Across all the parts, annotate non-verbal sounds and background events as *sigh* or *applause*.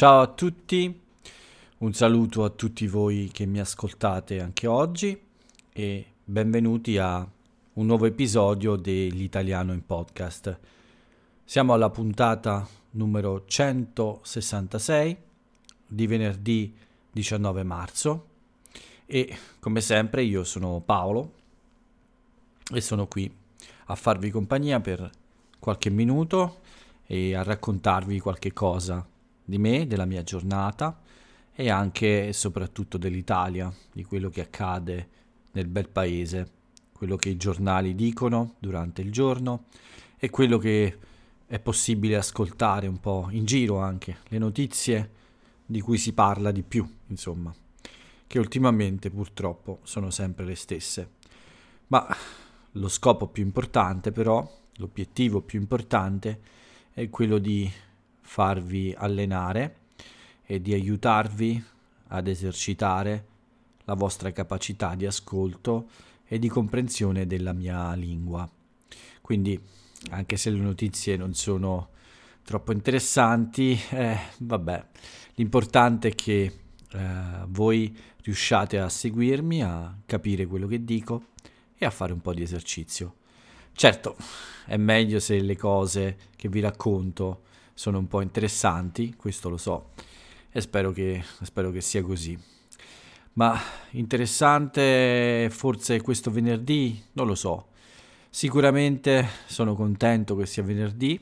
Ciao a tutti, un saluto a tutti voi che mi ascoltate anche oggi e benvenuti a un nuovo episodio dell'Italiano in Podcast. Siamo alla puntata numero 166 di venerdì 19 marzo e come sempre io sono Paolo e sono qui a farvi compagnia per qualche minuto e a raccontarvi qualche cosa di me, della mia giornata e anche e soprattutto dell'Italia, di quello che accade nel bel paese, quello che i giornali dicono durante il giorno e quello che è possibile ascoltare un po' in giro anche, le notizie di cui si parla di più, insomma, che ultimamente purtroppo sono sempre le stesse. Ma lo scopo più importante però, l'obiettivo più importante è quello di farvi allenare e di aiutarvi ad esercitare la vostra capacità di ascolto e di comprensione della mia lingua. Quindi, anche se le notizie non sono troppo interessanti, eh, vabbè, l'importante è che eh, voi riusciate a seguirmi, a capire quello che dico e a fare un po' di esercizio. Certo, è meglio se le cose che vi racconto sono un po' interessanti, questo lo so, e spero che, spero che sia così. Ma interessante forse questo venerdì? Non lo so. Sicuramente sono contento che sia venerdì,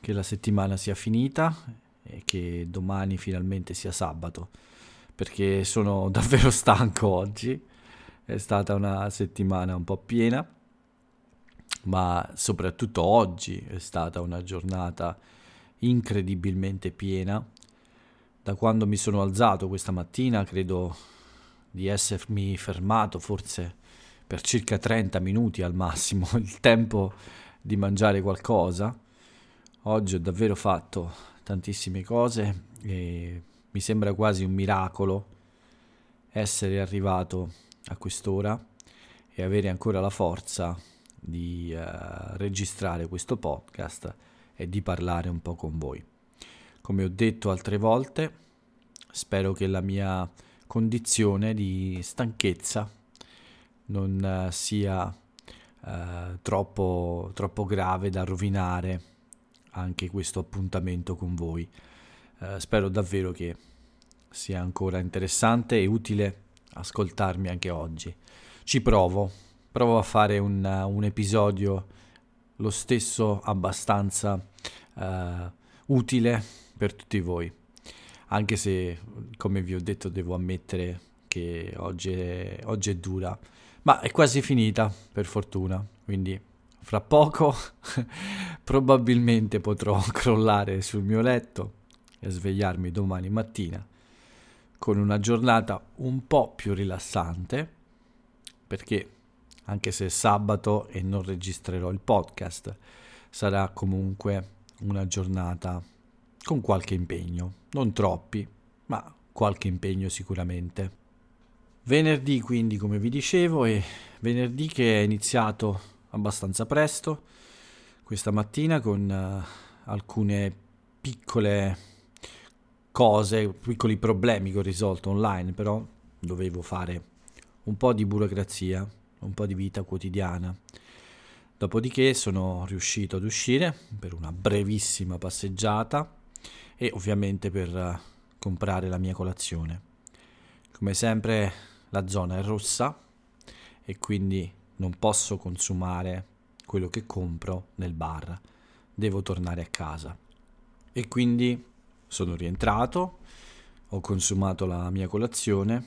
che la settimana sia finita e che domani finalmente sia sabato, perché sono *laughs* davvero stanco oggi. È stata una settimana un po' piena, ma soprattutto oggi è stata una giornata incredibilmente piena. Da quando mi sono alzato questa mattina credo di essermi fermato forse per circa 30 minuti al massimo, *laughs* il tempo di mangiare qualcosa. Oggi ho davvero fatto tantissime cose e mi sembra quasi un miracolo essere arrivato a quest'ora e avere ancora la forza di uh, registrare questo podcast e di parlare un po' con voi. Come ho detto altre volte, spero che la mia condizione di stanchezza non uh, sia uh, troppo, troppo grave da rovinare anche questo appuntamento con voi. Uh, spero davvero che sia ancora interessante e utile ascoltarmi anche oggi. Ci provo, provo a fare un, un episodio lo stesso abbastanza uh, utile per tutti voi. Anche se, come vi ho detto, devo ammettere che oggi è, oggi è dura, ma è quasi finita, per fortuna. Quindi, fra poco *laughs* probabilmente potrò *laughs* crollare sul mio letto e svegliarmi domani mattina con una giornata un po' più rilassante, perché anche se sabato e non registrerò il podcast, sarà comunque una giornata con qualche impegno, non troppi, ma qualche impegno sicuramente. Venerdì quindi, come vi dicevo, è venerdì che è iniziato abbastanza presto, questa mattina con uh, alcune piccole cose, piccoli problemi che ho risolto online, però dovevo fare un po' di burocrazia un po' di vita quotidiana. Dopodiché sono riuscito ad uscire per una brevissima passeggiata e ovviamente per eh, comprare la mia colazione. Come sempre la zona è rossa e quindi non posso consumare quello che compro nel bar, devo tornare a casa. E quindi sono rientrato, ho consumato la mia colazione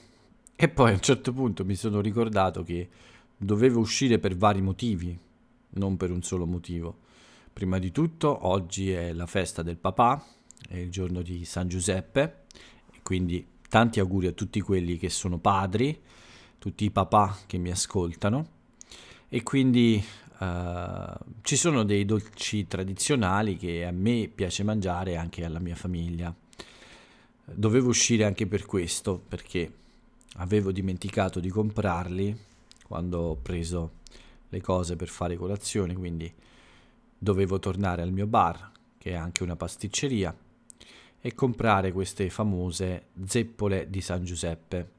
e poi a un certo punto mi sono ricordato che Dovevo uscire per vari motivi, non per un solo motivo. Prima di tutto, oggi è la festa del papà, è il giorno di San Giuseppe, quindi tanti auguri a tutti quelli che sono padri, tutti i papà che mi ascoltano. E quindi uh, ci sono dei dolci tradizionali che a me piace mangiare anche alla mia famiglia. Dovevo uscire anche per questo, perché avevo dimenticato di comprarli quando ho preso le cose per fare colazione, quindi dovevo tornare al mio bar, che è anche una pasticceria, e comprare queste famose zeppole di San Giuseppe.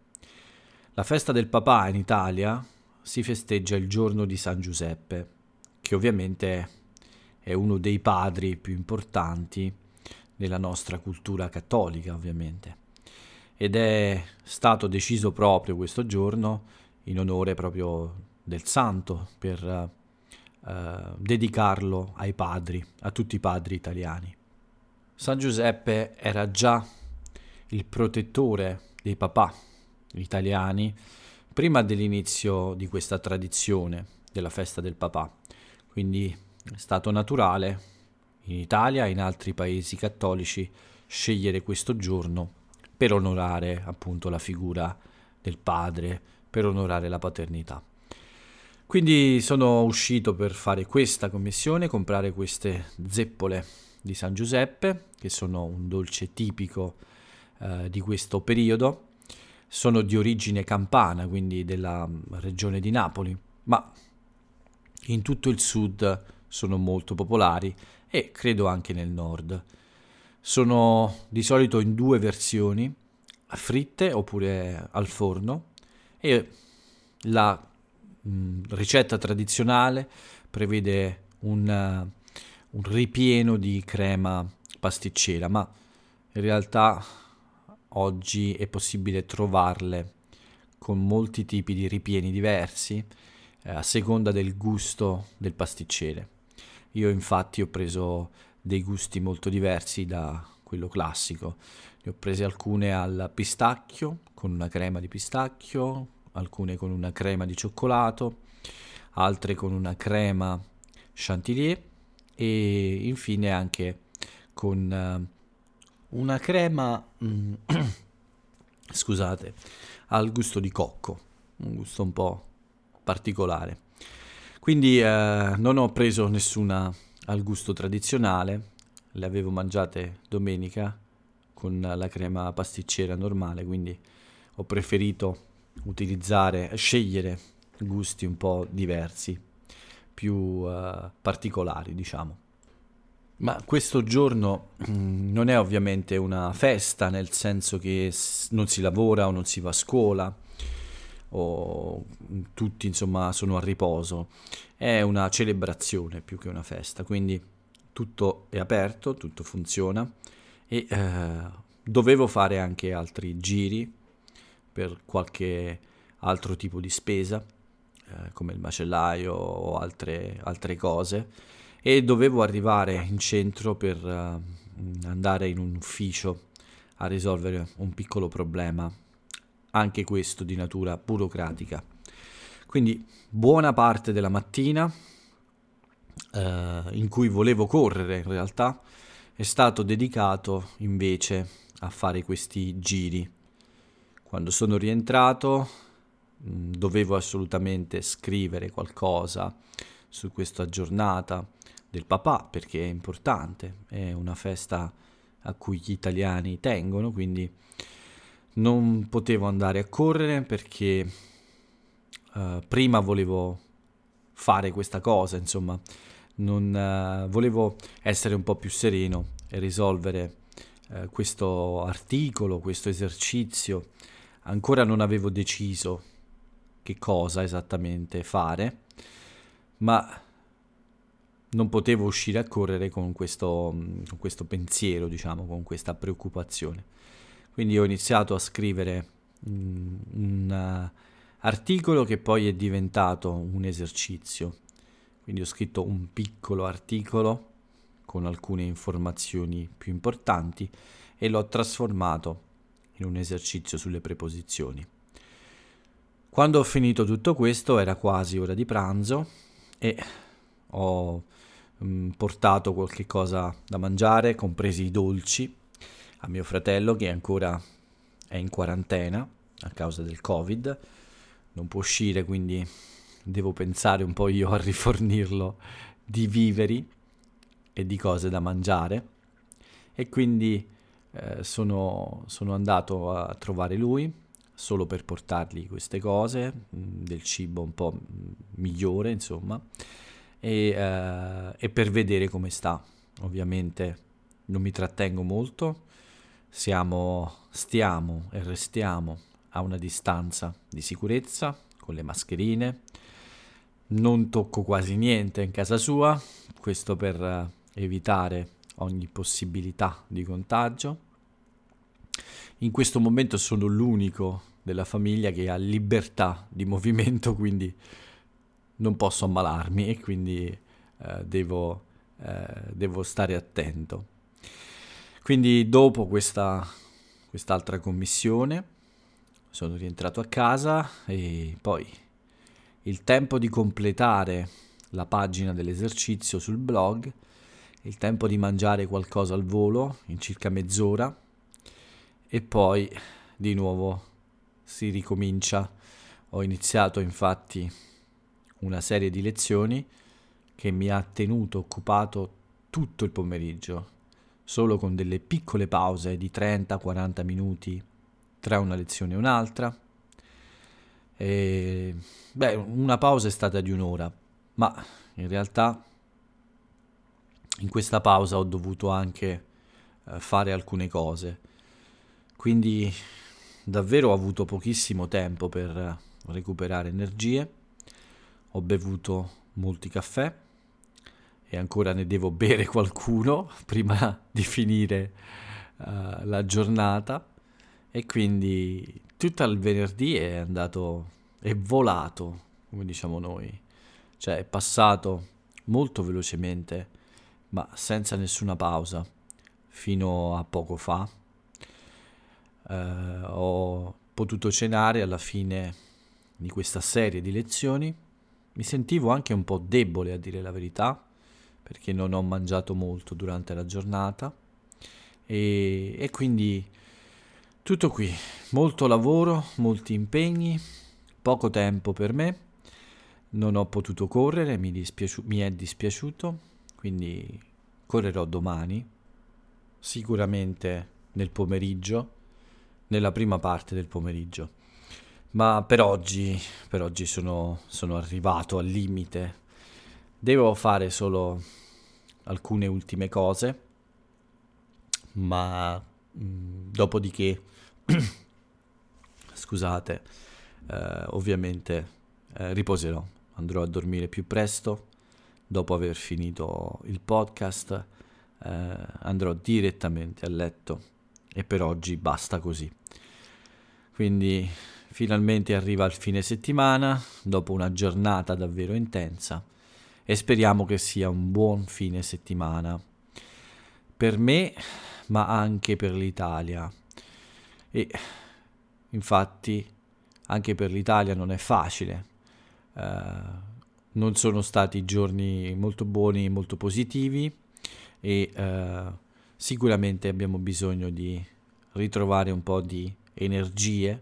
La festa del papà in Italia si festeggia il giorno di San Giuseppe, che ovviamente è uno dei padri più importanti nella nostra cultura cattolica, ovviamente. Ed è stato deciso proprio questo giorno in onore proprio del santo per eh, dedicarlo ai padri, a tutti i padri italiani. San Giuseppe era già il protettore dei papà italiani prima dell'inizio di questa tradizione della festa del papà, quindi è stato naturale in Italia e in altri paesi cattolici scegliere questo giorno per onorare appunto la figura del padre, per onorare la paternità. Quindi sono uscito per fare questa commissione, comprare queste zeppole di San Giuseppe, che sono un dolce tipico eh, di questo periodo. Sono di origine campana, quindi della mm, regione di Napoli, ma in tutto il sud sono molto popolari e credo anche nel nord. Sono di solito in due versioni, fritte oppure al forno e la mh, ricetta tradizionale prevede un, uh, un ripieno di crema pasticcera, ma in realtà oggi è possibile trovarle con molti tipi di ripieni diversi eh, a seconda del gusto del pasticcere. Io infatti ho preso dei gusti molto diversi da quello classico. Ne ho prese alcune al pistacchio, con una crema di pistacchio, alcune con una crema di cioccolato, altre con una crema chantilly e infine anche con uh, una crema, mm, *clears throat* scusate, al gusto di cocco, un gusto un po' particolare. Quindi uh, non ho preso nessuna al gusto tradizionale, le avevo mangiate domenica con la crema pasticcera normale, quindi ho preferito utilizzare, scegliere gusti un po' diversi, più uh, particolari, diciamo. Ma questo giorno mm, non è ovviamente una festa, nel senso che non si lavora o non si va a scuola o tutti insomma sono a riposo, è una celebrazione più che una festa, quindi tutto è aperto, tutto funziona e eh, dovevo fare anche altri giri per qualche altro tipo di spesa, eh, come il macellaio o altre, altre, cose, e dovevo arrivare in centro per uh, andare in un ufficio a risolvere un piccolo problema, anche questo di natura burocratica. Quindi buona parte della mattina eh, in cui volevo correre in realtà è stato dedicato invece a fare questi giri. Quando sono rientrato mm, dovevo assolutamente scrivere qualcosa su questa giornata del papà perché è importante, è una festa a cui gli italiani tengono, quindi non potevo andare a correre perché uh, prima volevo fare questa cosa, insomma, non, uh, volevo essere un po' più sereno e risolvere uh, questo articolo, questo esercizio ancora non avevo deciso che cosa esattamente fare, ma non potevo uscire a correre con questo, con questo pensiero, diciamo, con questa preoccupazione. Quindi ho iniziato a scrivere un, un uh, articolo che poi è diventato un esercizio. Quindi ho scritto un piccolo articolo con alcune informazioni più importanti e l'ho trasformato in un esercizio sulle preposizioni. Quando ho finito tutto questo era quasi ora di pranzo e ho mh, mm, portato qualche cosa da mangiare, compresi i dolci, a mio fratello che ancora è in quarantena a causa del Covid, non può uscire quindi devo pensare un po' io a rifornirlo di viveri e di cose da mangiare e quindi eh, sono, sono, andato a trovare lui solo per portargli queste cose, mm, del cibo un po' migliore, insomma, e, eh, e per vedere come sta. Ovviamente non mi trattengo molto, siamo, stiamo e restiamo a una distanza di sicurezza con le mascherine. Non tocco quasi niente in casa sua, questo per eh, evitare ogni possibilità di contagio. In questo momento sono l'unico della famiglia che ha libertà di movimento, quindi non posso ammalarmi e quindi eh, devo, eh, devo, stare attento. Quindi dopo questa, quest'altra commissione sono rientrato a casa e poi il tempo di completare la pagina dell'esercizio sul blog, il tempo di mangiare qualcosa al volo in circa mezz'ora e poi di nuovo si ricomincia. Ho iniziato infatti una serie di lezioni che mi ha tenuto occupato tutto il pomeriggio, solo con delle piccole pause di 30-40 minuti tra una lezione e un'altra. E, beh, una pausa è stata di un'ora, ma in realtà in questa pausa ho dovuto anche eh, fare alcune cose. Quindi davvero ho avuto pochissimo tempo per recuperare energie. Ho bevuto molti caffè e ancora ne devo bere qualcuno *laughs* prima di finire uh, la giornata e quindi tutto il venerdì è andato, è volato, come diciamo noi, cioè è passato molto velocemente ma senza nessuna pausa fino a poco fa. Uh, ho potuto cenare alla fine di questa serie di lezioni. Mi sentivo anche un po' debole a dire la verità, perché non ho mangiato molto durante la giornata e, e quindi tutto qui, molto lavoro, molti impegni, poco tempo per me, non ho potuto correre, mi, dispiaci- mi è dispiaciuto, quindi correrò domani, sicuramente nel pomeriggio, nella prima parte del pomeriggio. Ma per oggi, per oggi sono, sono arrivato al limite. Devo fare solo alcune ultime cose, ma mm, dopodiché, *clears throat* scusate, eh, ovviamente eh, riposerò, andrò a dormire più presto, dopo aver finito il podcast eh, andrò direttamente a letto. E per oggi basta così. Quindi finalmente arriva il fine settimana, dopo una giornata davvero intensa e speriamo che sia un buon fine settimana. Per me ma anche per l'Italia. E infatti anche per l'Italia non è facile. Uh, non sono stati giorni molto buoni molto positivi e uh, sicuramente abbiamo bisogno di ritrovare un po' di energie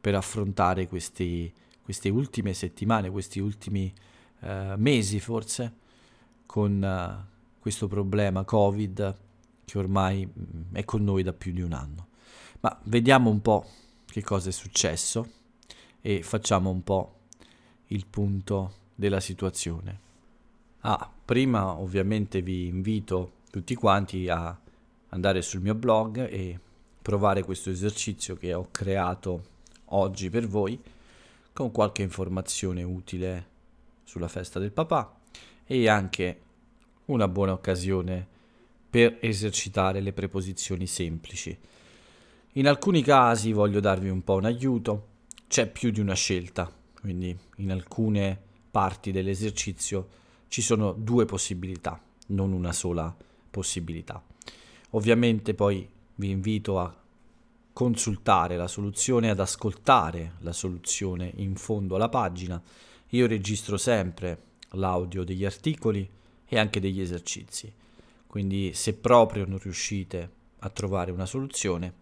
per affrontare questi, queste ultime settimane, questi ultimi eh, mesi forse con uh, questo problema Covid che ormai mm, è con noi da più di un anno. Ma vediamo un po' che cosa è successo e facciamo un po' il punto della situazione. Ah, prima ovviamente vi invito tutti quanti a andare sul mio blog e provare questo esercizio che ho creato oggi per voi con qualche informazione utile sulla festa del papà e anche una buona occasione per esercitare le preposizioni semplici. In alcuni casi voglio darvi un po' un aiuto, c'è più di una scelta, quindi in alcune parti dell'esercizio ci sono due possibilità, non una sola possibilità. Ovviamente poi vi invito a consultare la soluzione, ad ascoltare la soluzione in fondo alla pagina io registro sempre l'audio degli articoli e anche degli esercizi. Quindi se proprio non riuscite a trovare una soluzione,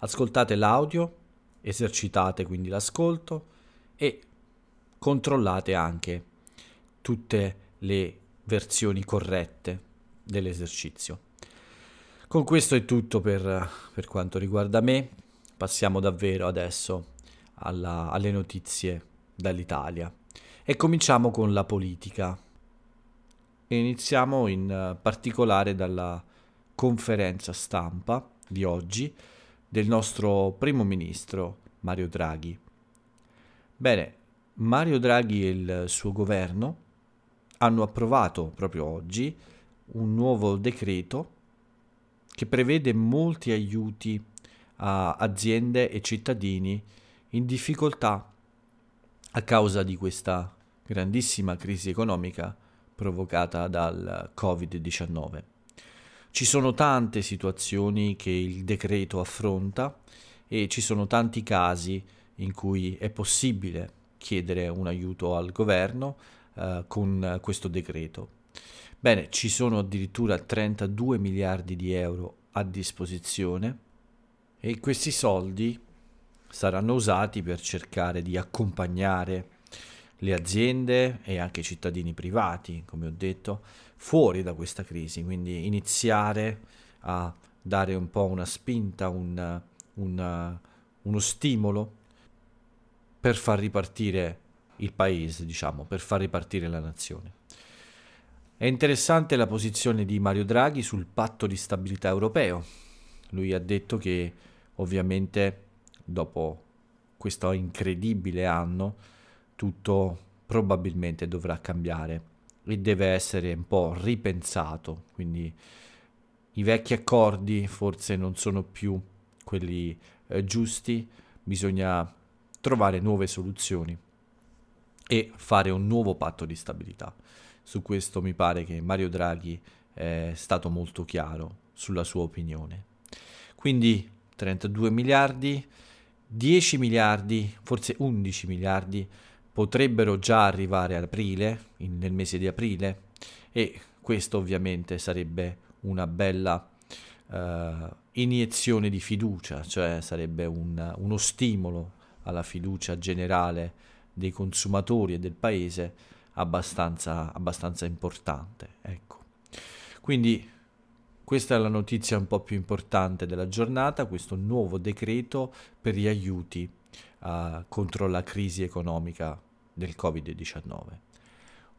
ascoltate l'audio, esercitate quindi l'ascolto e controllate anche tutte le versioni corrette dell'esercizio. Con questo è tutto per, per quanto riguarda me. Passiamo davvero adesso alla, alle notizie dall'Italia. E cominciamo con la politica. E iniziamo in particolare dalla conferenza stampa di oggi del nostro primo ministro Mario Draghi. Bene, Mario Draghi e il suo governo hanno approvato proprio oggi un nuovo decreto che prevede molti aiuti a aziende e cittadini in difficoltà a causa di questa grandissima crisi economica provocata dal Covid-19. Ci sono tante situazioni che il decreto affronta e ci sono tanti casi in cui è possibile chiedere un aiuto al governo eh, con questo decreto. Bene, ci sono addirittura 32 miliardi di euro a disposizione e questi soldi saranno usati per cercare di accompagnare le aziende e anche i cittadini privati, come ho detto, fuori da questa crisi, quindi iniziare a dare un po' una spinta, un, un, uno stimolo per far ripartire il paese, diciamo, per far ripartire la nazione. È interessante la posizione di Mario Draghi sul patto di stabilità europeo. Lui ha detto che ovviamente dopo questo incredibile anno tutto probabilmente dovrà cambiare e deve essere un po' ripensato, quindi i vecchi accordi forse non sono più quelli eh, giusti, bisogna trovare nuove soluzioni e fare un nuovo patto di stabilità. Su questo mi pare che Mario Draghi è stato molto chiaro sulla sua opinione. Quindi 32 miliardi, 10 miliardi, forse 11 miliardi potrebbero già arrivare ad aprile, in, nel mese di aprile, e questo ovviamente sarebbe una bella uh, iniezione di fiducia, cioè sarebbe un, uno stimolo alla fiducia generale dei consumatori e del paese abbastanza, abbastanza importante. Ecco. Quindi questa è la notizia un po' più importante della giornata, questo nuovo decreto per gli aiuti uh, contro la crisi economica del Covid-19.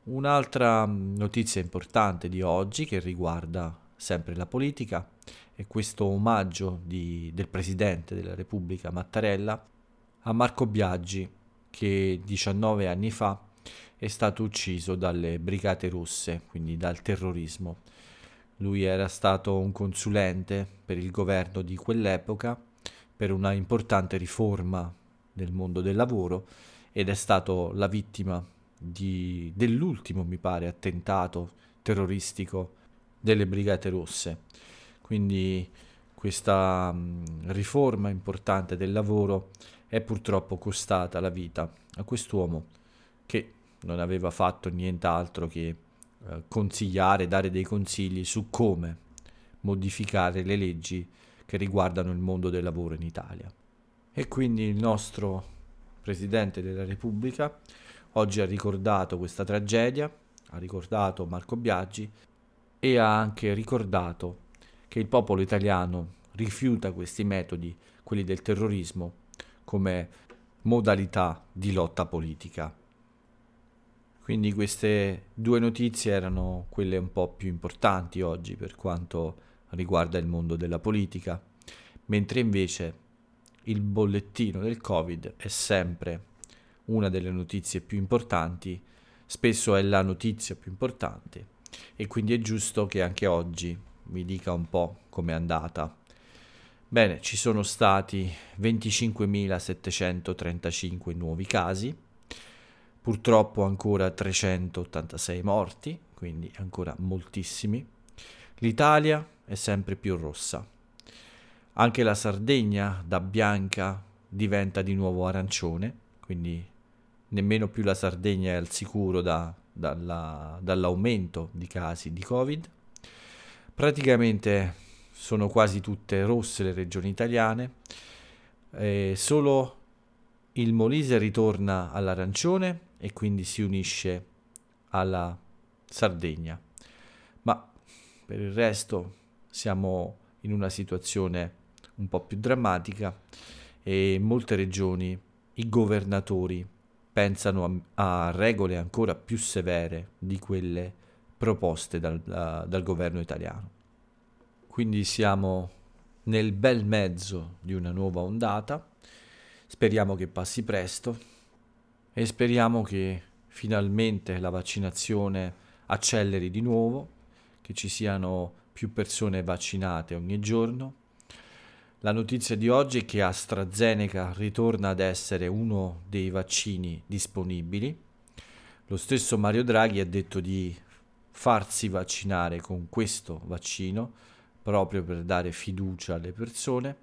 Un'altra mm, notizia importante di oggi che riguarda sempre la politica è questo omaggio di, del Presidente della Repubblica Mattarella a Marco Biaggi che 19 anni fa è stato ucciso dalle brigate russe, quindi dal terrorismo. Lui era stato un consulente per il governo di quell'epoca per una importante riforma del mondo del lavoro ed è stato la vittima di, dell'ultimo, mi pare, attentato terroristico delle Brigate Rosse. Quindi questa mh, riforma importante del lavoro è purtroppo costata la vita a quest'uomo che non aveva fatto nient'altro che eh, consigliare, dare dei consigli su come modificare le leggi che riguardano il mondo del lavoro in Italia. E quindi il nostro Presidente della Repubblica oggi ha ricordato questa tragedia, ha ricordato Marco Biaggi e ha anche ricordato che il popolo italiano rifiuta questi metodi, quelli del terrorismo, come modalità di lotta politica. Quindi queste due notizie erano quelle un po' più importanti oggi per quanto riguarda il mondo della politica, mentre invece il bollettino del Covid è sempre una delle notizie più importanti, spesso è la notizia più importante e quindi è giusto che anche oggi vi dica un po' com'è andata. Bene, ci sono stati 25.735 nuovi casi, purtroppo ancora 386 morti, quindi ancora moltissimi. L'Italia è sempre più rossa. Anche la Sardegna da bianca diventa di nuovo arancione, quindi nemmeno più la Sardegna è al sicuro da, dalla, dall'aumento di casi di Covid. Praticamente sono quasi tutte rosse le regioni italiane, eh, solo il Molise ritorna all'arancione e quindi si unisce alla Sardegna, ma per il resto siamo in una situazione un po' più drammatica e in molte regioni i governatori pensano a, a regole ancora più severe di quelle proposte dal, uh, dal governo italiano. Quindi siamo nel bel mezzo di una nuova ondata. Speriamo che passi presto e speriamo che finalmente la vaccinazione acceleri di nuovo, che ci siano più persone vaccinate ogni giorno. La notizia di oggi è che AstraZeneca ritorna ad essere uno dei vaccini disponibili. Lo stesso Mario Draghi ha detto di farsi vaccinare con questo vaccino proprio per dare fiducia alle persone.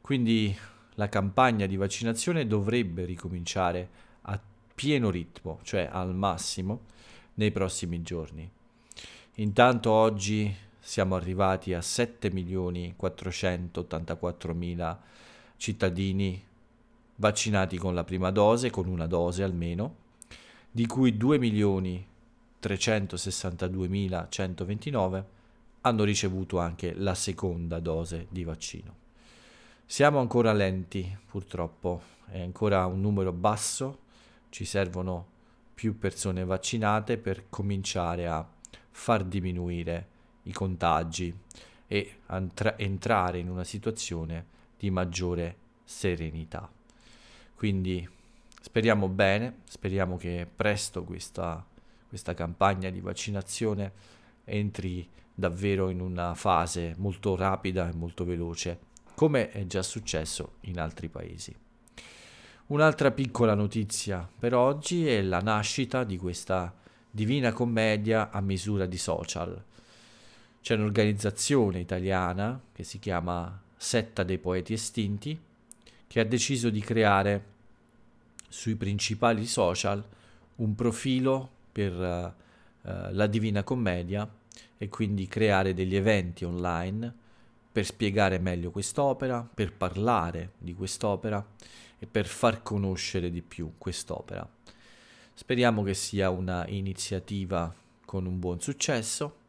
Quindi la campagna di vaccinazione dovrebbe ricominciare a pieno ritmo, cioè al massimo, nei prossimi giorni. Intanto oggi siamo arrivati a 7.484.000 cittadini vaccinati con la prima dose, con una dose almeno, di cui 2.362.129 hanno ricevuto anche la seconda dose di vaccino. Siamo ancora lenti, purtroppo, è ancora un numero basso, ci servono più persone vaccinate per cominciare a far diminuire i contagi e antra- entrare in una situazione di maggiore serenità. Quindi speriamo bene, speriamo che presto questa, questa campagna di vaccinazione entri davvero in una fase molto rapida e molto veloce, come è già successo in altri paesi. Un'altra piccola notizia per oggi è la nascita di questa Divina Commedia a misura di social. C'è un'organizzazione italiana che si chiama Setta dei Poeti Estinti che ha deciso di creare sui principali social un profilo per uh, la Divina Commedia e quindi creare degli eventi online per spiegare meglio quest'opera, per parlare di quest'opera e per far conoscere di più quest'opera. Speriamo che sia una iniziativa con un buon successo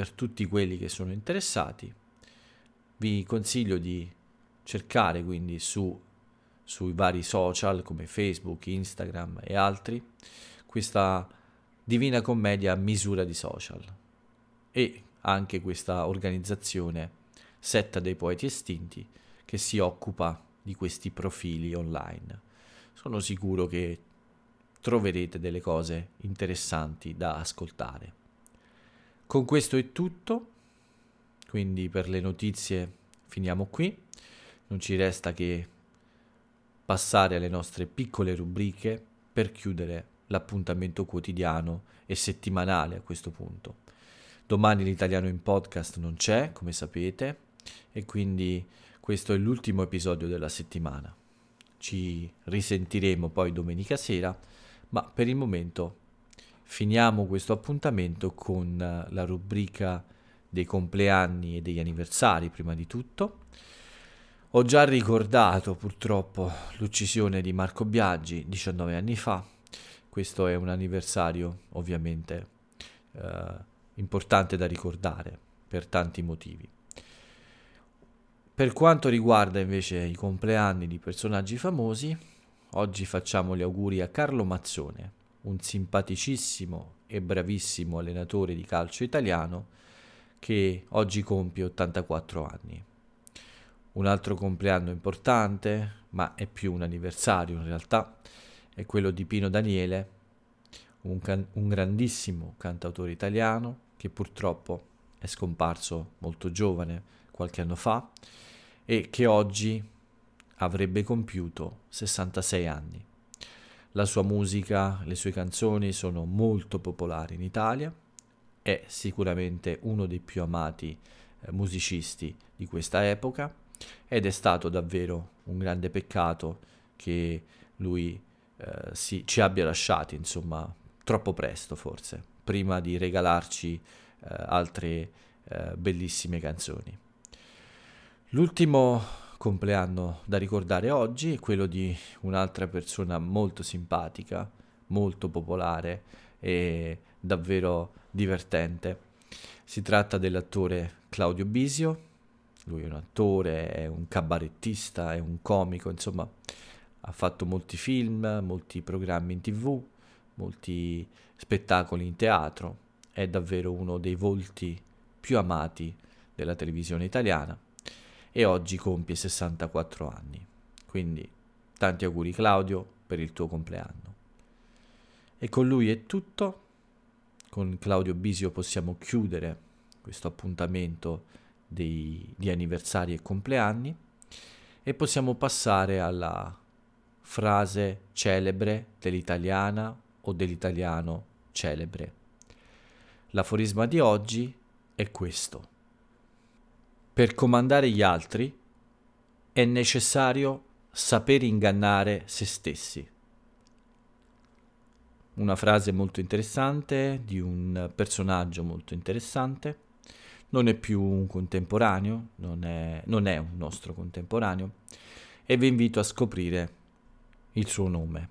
per tutti quelli che sono interessati vi consiglio di cercare quindi su, sui vari social come Facebook, Instagram e altri questa Divina Commedia a misura di social e anche questa organizzazione Setta dei Poeti Estinti che si occupa di questi profili online. Sono sicuro che troverete delle cose interessanti da ascoltare. Con questo è tutto, quindi per le notizie finiamo qui, non ci resta che passare alle nostre piccole rubriche per chiudere l'appuntamento quotidiano e settimanale a questo punto. Domani l'italiano in podcast non c'è, come sapete, e quindi questo è l'ultimo episodio della settimana. Ci risentiremo poi domenica sera, ma per il momento finiamo questo appuntamento con la rubrica dei compleanni e degli anniversari prima di tutto. Ho già ricordato purtroppo l'uccisione di Marco Biaggi 19 anni fa. Questo è un anniversario ovviamente eh, importante da ricordare per tanti motivi. Per quanto riguarda invece i compleanni di personaggi famosi, oggi facciamo gli auguri a Carlo Mazzone, un simpaticissimo e bravissimo allenatore di calcio italiano che oggi compie 84 anni. Un altro compleanno importante, ma è più un anniversario in realtà, è quello di Pino Daniele, un, can- un grandissimo cantautore italiano che purtroppo è scomparso molto giovane, qualche anno fa, e che oggi avrebbe compiuto 66 anni. La sua musica, le sue canzoni sono molto popolari in Italia, è sicuramente uno dei più amati eh, musicisti di questa epoca ed è stato davvero un grande peccato che lui eh, si, ci abbia lasciati, insomma, troppo presto forse, prima di regalarci eh, altre eh, bellissime canzoni. L'ultimo compleanno da ricordare oggi è quello di un'altra persona molto simpatica, molto popolare e davvero divertente. Si tratta dell'attore Claudio Bisio, lui è un attore, è un cabarettista, è un comico, insomma ha fatto molti film, molti programmi in tv, molti spettacoli in teatro, è davvero uno dei volti più amati della televisione italiana e oggi compie 64 anni. Quindi tanti auguri Claudio per il tuo compleanno. E con lui è tutto. Con Claudio Bisio possiamo chiudere questo appuntamento dei, di anniversari e compleanni e possiamo passare alla frase celebre dell'italiana o dell'italiano celebre. L'aforisma di oggi è questo. Per comandare gli altri è necessario saper ingannare se stessi. Una frase molto interessante di un personaggio molto interessante. Non è più un contemporaneo, non è, non è un nostro contemporaneo e vi invito a scoprire il suo nome.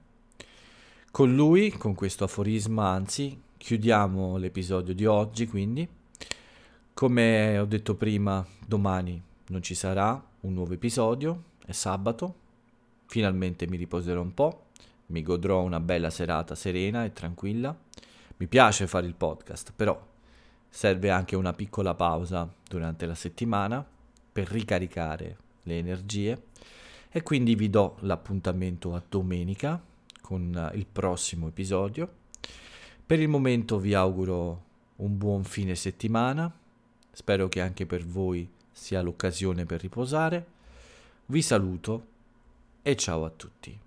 Con lui, con questo aforisma, anzi, chiudiamo l'episodio di oggi, quindi. Come ho detto prima, domani non ci sarà un nuovo episodio, è sabato, finalmente mi riposerò un po', mi godrò una bella serata serena e tranquilla. Mi piace fare il podcast, però serve anche una piccola pausa durante la settimana per ricaricare le energie e quindi vi do l'appuntamento a domenica con il prossimo episodio. Per il momento vi auguro un buon fine settimana, spero che anche per voi sia l'occasione per riposare. Vi saluto e ciao a tutti.